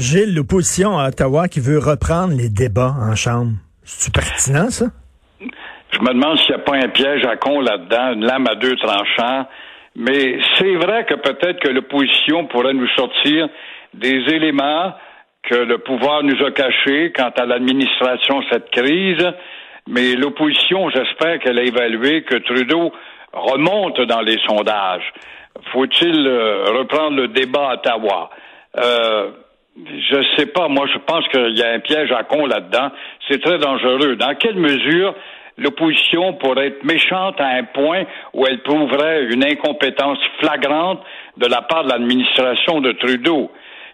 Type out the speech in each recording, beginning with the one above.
Gilles, l'opposition à Ottawa qui veut reprendre les débats en Chambre. C'est pertinent, ça? Je me demande s'il n'y a pas un piège à con là-dedans, une lame à deux tranchants. Mais c'est vrai que peut-être que l'opposition pourrait nous sortir des éléments que le pouvoir nous a cachés quant à l'administration de cette crise. Mais l'opposition, j'espère qu'elle a évalué que Trudeau remonte dans les sondages. Faut-il euh, reprendre le débat à Ottawa? Euh, je sais pas. Moi, je pense qu'il y a un piège à con là-dedans. C'est très dangereux. Dans quelle mesure l'opposition pourrait être méchante à un point où elle prouverait une incompétence flagrante de la part de l'administration de Trudeau?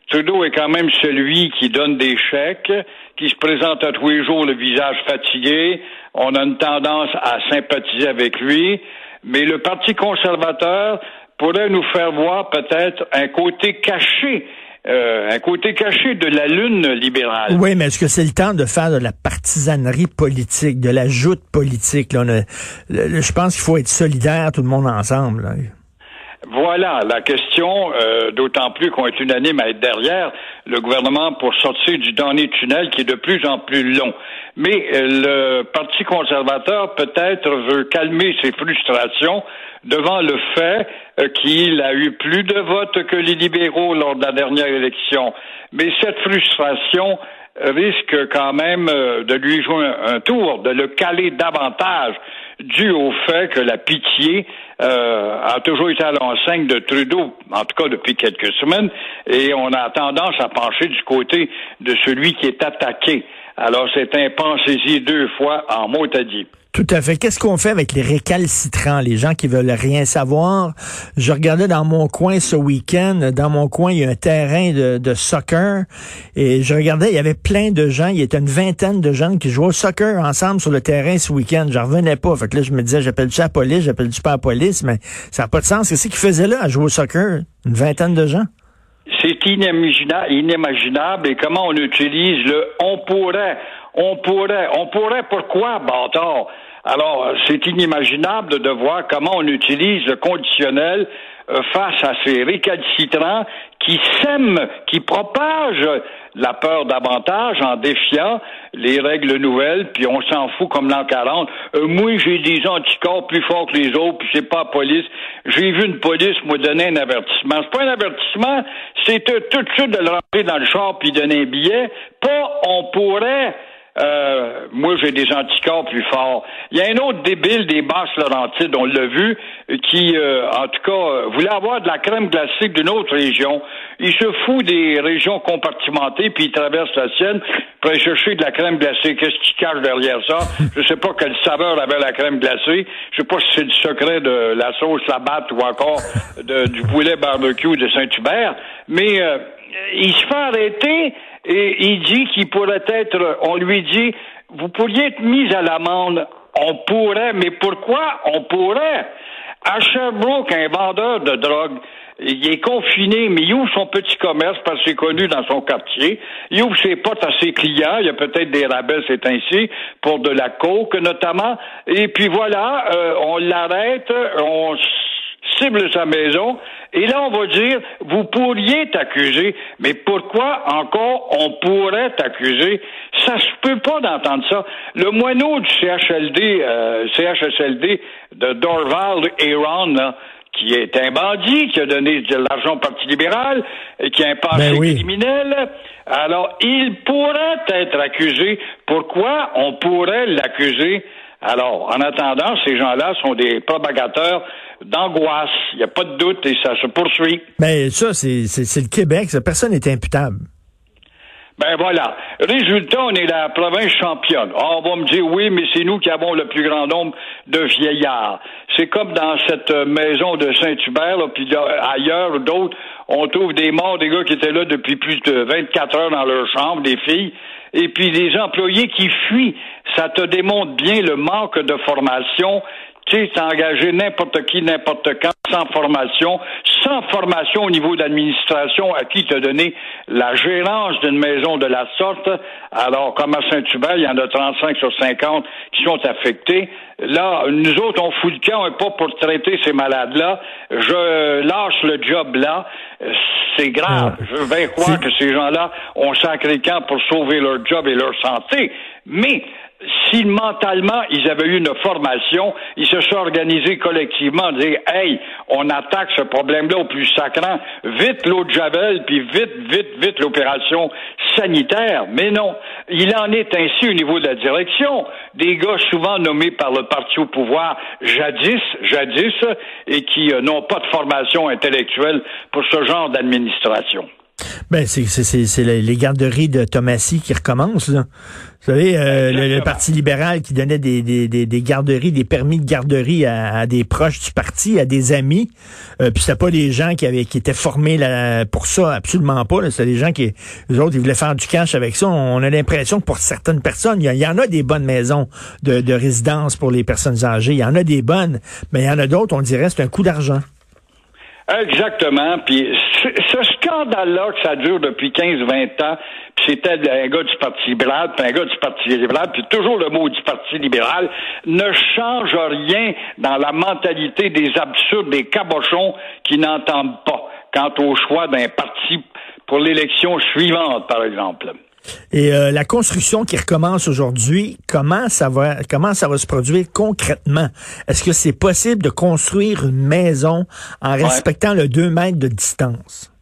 Trudeau est quand même celui qui donne des chèques, qui se présente à tous les jours le visage fatigué. On a une tendance à sympathiser avec lui. Mais le Parti conservateur pourrait nous faire voir peut-être un côté caché euh, un côté caché de la lune libérale. Oui, mais est-ce que c'est le temps de faire de la partisanerie politique, de la joute politique? Là, je pense qu'il faut être solidaire, tout le monde ensemble. Voilà la question, euh, d'autant plus qu'on est unanime à être derrière le gouvernement pour sortir du dernier tunnel qui est de plus en plus long. Mais euh, le Parti conservateur peut-être veut calmer ses frustrations devant le fait euh, qu'il a eu plus de votes que les libéraux lors de la dernière élection. Mais cette frustration risque quand même de lui jouer un tour, de le caler davantage dû au fait que la pitié euh, a toujours été à l'enseigne de Trudeau, en tout cas depuis quelques semaines, et on a tendance à pencher du côté de celui qui est attaqué. Alors c'est un pensez-y deux fois en mot à dit. Tout à fait. Qu'est-ce qu'on fait avec les récalcitrants, les gens qui veulent rien savoir? Je regardais dans mon coin ce week-end, dans mon coin, il y a un terrain de, soccer, et je regardais, il y avait plein de gens, il y était une vingtaine de jeunes qui jouaient au soccer ensemble sur le terrain ce week-end. J'en revenais pas. Fait que là, je me disais, j'appelle-tu la police, j'appelle-tu pas la police, mais ça n'a pas de sens. Qu'est-ce qu'ils faisaient là à jouer au soccer? Une vingtaine de gens? C'est inimaginable, et comment on utilise le on pourrait, on pourrait, on pourrait pourquoi, bâtard? Alors, c'est inimaginable de voir comment on utilise le conditionnel euh, face à ces récalcitrants qui sèment, qui propagent la peur davantage en défiant les règles nouvelles, puis on s'en fout comme l'an 40. Euh, moi, j'ai des anticorps plus forts que les autres, puis c'est pas la police. J'ai vu une police me donner un avertissement. C'est pas un avertissement, c'est tout de suite de le rentrer dans le char puis donner un billet. Pas on pourrait euh, moi, j'ai des anticorps plus forts. Il y a un autre débile des basses Laurentides, on l'a vu, qui, euh, en tout cas, euh, voulait avoir de la crème glacée d'une autre région. Il se fout des régions compartimentées, puis il traverse la sienne pour aller chercher de la crème glacée. Qu'est-ce qui cache derrière ça? Je sais pas quelle saveur avait la crème glacée. Je sais pas si c'est du secret de la sauce labatte ou encore du poulet barbecue de Saint-Hubert, mais il se fait arrêter et il dit qu'il pourrait être, on lui dit, vous pourriez être mis à l'amende. On pourrait, mais pourquoi? On pourrait? À Sherbrooke, un vendeur de drogue, il est confiné, mais il ouvre son petit commerce parce que c'est connu dans son quartier. Il ouvre ses portes à ses clients. Il y a peut-être des rabais, c'est ainsi, pour de la coke notamment. Et puis voilà, euh, on l'arrête, on cible sa maison, et là, on va dire, vous pourriez t'accuser, mais pourquoi encore on pourrait t'accuser? Ça se peut pas d'entendre ça. Le moineau du CHLD, euh, CHSLD de Dorval, Aaron, qui est un bandit, qui a donné de l'argent au Parti libéral, et qui a un passé ben criminel. Alors, il pourrait être accusé. Pourquoi on pourrait l'accuser? Alors, en attendant, ces gens-là sont des propagateurs d'angoisse. Il n'y a pas de doute et ça se poursuit. Mais ça, c'est le Québec. Personne n'est imputable. Ben voilà. Résultat, on est la province championne. Ah, on va me dire oui, mais c'est nous qui avons le plus grand nombre de vieillards. C'est comme dans cette maison de Saint-Hubert, puis ailleurs ou d'autres, on trouve des morts, des gars qui étaient là depuis plus de 24 heures dans leur chambre, des filles, et puis des employés qui fuient. Ça te démontre bien le manque de formation tu sais, engagé n'importe qui, n'importe quand sans formation, sans formation au niveau d'administration à qui te donné la gérance d'une maison de la sorte. Alors, comme à Saint-Hubert, il y en a 35 sur 50 qui sont affectés. Là, nous autres, on fout le camp, pas pour traiter ces malades-là. Je lâche le job là. C'est grave. Je veux bien croire que ces gens-là ont sacré camp pour sauver leur job et leur santé. Mais si mentalement ils avaient eu une formation, ils se sont organisés collectivement, dire Hey, on attaque ce problème-là au plus sacrant, vite l'eau de Javel, puis vite, vite, vite l'opération sanitaire. Mais non, il en est ainsi au niveau de la direction. Des gars souvent nommés par le parti au pouvoir jadis, jadis, et qui euh, n'ont pas de formation intellectuelle pour ce genre d'administration. Ben, c'est les garderies de Thomasy qui recommencent, là. Vous savez, euh, le, Parti libéral qui donnait des, des, des, garderies, des permis de garderie à, des proches du parti, à des amis. Euh, puis c'était pas des gens qui avaient qui étaient formés là, pour ça, absolument pas. C'était des gens qui, eux autres, ils voulaient faire du cash avec ça. On a l'impression que pour certaines personnes, il y, en a des bonnes maisons de, de résidence pour les personnes âgées. Il y en a des bonnes, mais il y en a d'autres, on dirait, c'est un coup d'argent. Exactement. Puis ce scandale-là que ça dure depuis 15-20 ans, puis c'était un gars du Parti libéral, puis un gars du Parti libéral, puis toujours le mot du Parti libéral, ne change rien dans la mentalité des absurdes, des cabochons qui n'entendent pas quant au choix d'un parti pour l'élection suivante, par exemple. Et euh, la construction qui recommence aujourd'hui, comment ça va comment ça va se produire concrètement? Est-ce que c'est possible de construire une maison en respectant le 2 mètres de distance?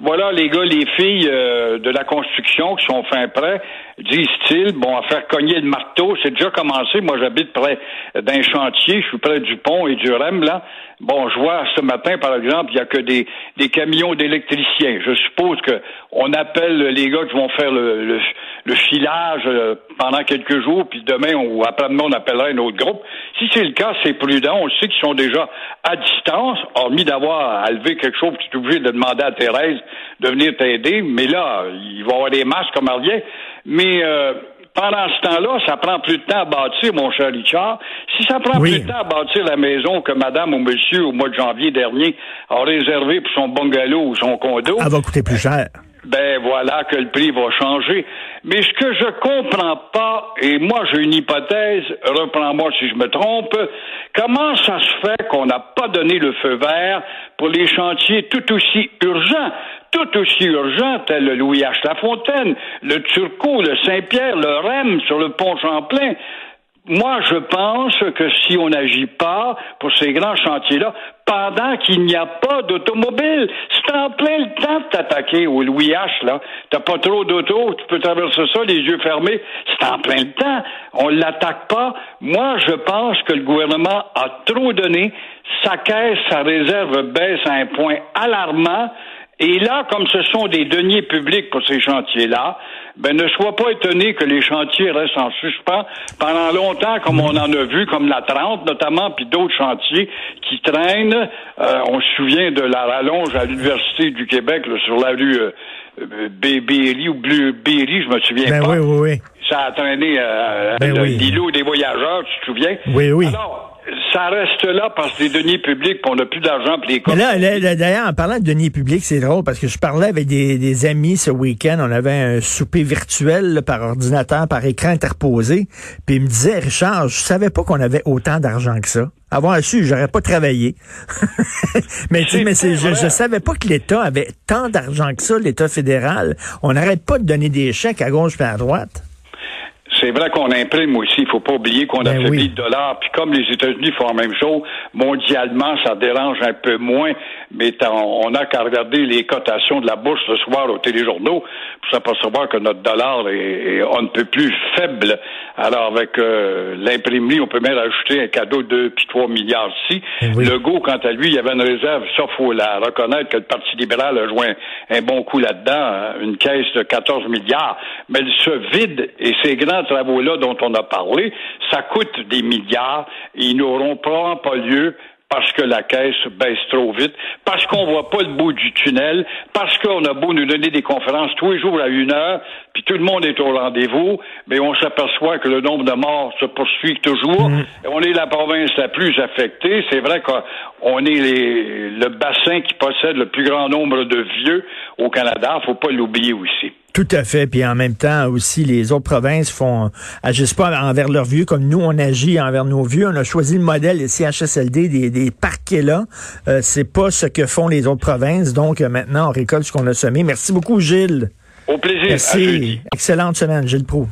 Voilà, les gars, les filles euh, de la construction qui sont fin prêts, disent-ils, bon, à faire cogner le marteau, c'est déjà commencé. Moi, j'habite près d'un chantier, je suis près du pont et du REM, là. Bon, je vois ce matin, par exemple, il n'y a que des, des camions d'électriciens. Je suppose que on appelle les gars qui vont faire le, le, filage euh, pendant quelques jours, puis demain ou après-demain, on appellera un autre groupe. Si c'est le cas, c'est prudent. On sait qu'ils sont déjà à distance, hormis d'avoir à lever quelque chose, tu es obligé de demander à Thérèse de venir t'aider. Mais là, il va y avoir des masques comme rien. Mais euh, pendant ce temps-là, ça prend plus de temps à bâtir, mon cher Richard. Si ça prend plus de temps à bâtir la maison que madame ou monsieur au mois de janvier dernier a réservé pour son bungalow ou son condo. Elle va coûter plus cher. Voilà que le prix va changer. Mais ce que je comprends pas, et moi j'ai une hypothèse, reprends-moi si je me trompe, comment ça se fait qu'on n'a pas donné le feu vert pour les chantiers tout aussi urgents, tout aussi urgents, tels le Louis H. Lafontaine, le Turcot, le Saint-Pierre, le REM sur le pont Champlain, moi, je pense que si on n'agit pas pour ces grands chantiers-là, pendant qu'il n'y a pas d'automobile, c'est en plein le temps de t'attaquer au Louis H, là. T'as pas trop d'auto, tu peux traverser ça les yeux fermés. C'est en plein le temps. On l'attaque pas. Moi, je pense que le gouvernement a trop donné. Sa caisse, sa réserve baisse à un point alarmant. Et là, comme ce sont des deniers publics pour ces chantiers-là, ben ne sois pas étonné que les chantiers restent en suspens pendant longtemps, comme on en a vu, comme la 30 notamment, puis d'autres chantiers qui traînent. Euh, on se souvient de la rallonge à l'Université du Québec sur la rue euh, ou Bleu Berry, je me souviens ben pas. Oui, oui, oui. Ça a traîné euh, ben des voyageurs, tu te souviens? Oui, oui ça reste là parce que les deniers publics, on n'a plus d'argent pour les là, d'ailleurs, en parlant de deniers publics, c'est drôle parce que je parlais avec des, amis ce week-end. On avait un souper virtuel par ordinateur, par écran interposé. Puis ils me disaient, Richard, je savais pas qu'on avait autant d'argent que ça. Avoir su, j'aurais pas travaillé. mais mais je, je savais pas que l'État avait tant d'argent que ça, l'État fédéral. On n'arrête pas de donner des chèques à gauche et à droite. C'est vrai qu'on imprime aussi. Il faut pas oublier qu'on a ben affaiblit le dollar. Puis comme les États-Unis font la même chose, mondialement, ça dérange un peu moins. Mais on n'a qu'à regarder les cotations de la bourse ce soir aux téléjournaux pour s'apercevoir que notre dollar est, on ne peut plus faible. Alors avec euh, l'imprimerie, on peut même ajouter un cadeau de 2 puis 3 milliards ici. Ben le go, quant à lui, il y avait une réserve. Ça, faut la reconnaître que le Parti libéral a joué un, bon coup là-dedans, hein. une caisse de 14 milliards. Mais ce vide et ces grands travaux-là dont on a parlé, ça coûte des milliards et ils n'auront probablement pas lieu parce que la caisse baisse trop vite, parce qu'on voit pas le bout du tunnel, parce qu'on a beau nous donner des conférences tous les jours à une heure, puis tout le monde est au rendez-vous, mais on s'aperçoit que le nombre de morts se poursuit toujours. Mm. On est la province la plus affectée. C'est vrai qu'on est les, le bassin qui possède le plus grand nombre de vieux au Canada. Faut pas l'oublier aussi. Tout à fait. Puis en même temps aussi, les autres provinces font agissent pas envers leurs vieux comme nous on agit envers nos vieux. On a choisi le modèle des CHSLD, des, des parquets là. Euh, c'est pas ce que font les autres provinces. Donc euh, maintenant, on récolte ce qu'on a semé. Merci beaucoup, Gilles. Au plaisir. Merci. Excellente semaine, Gilles Proux.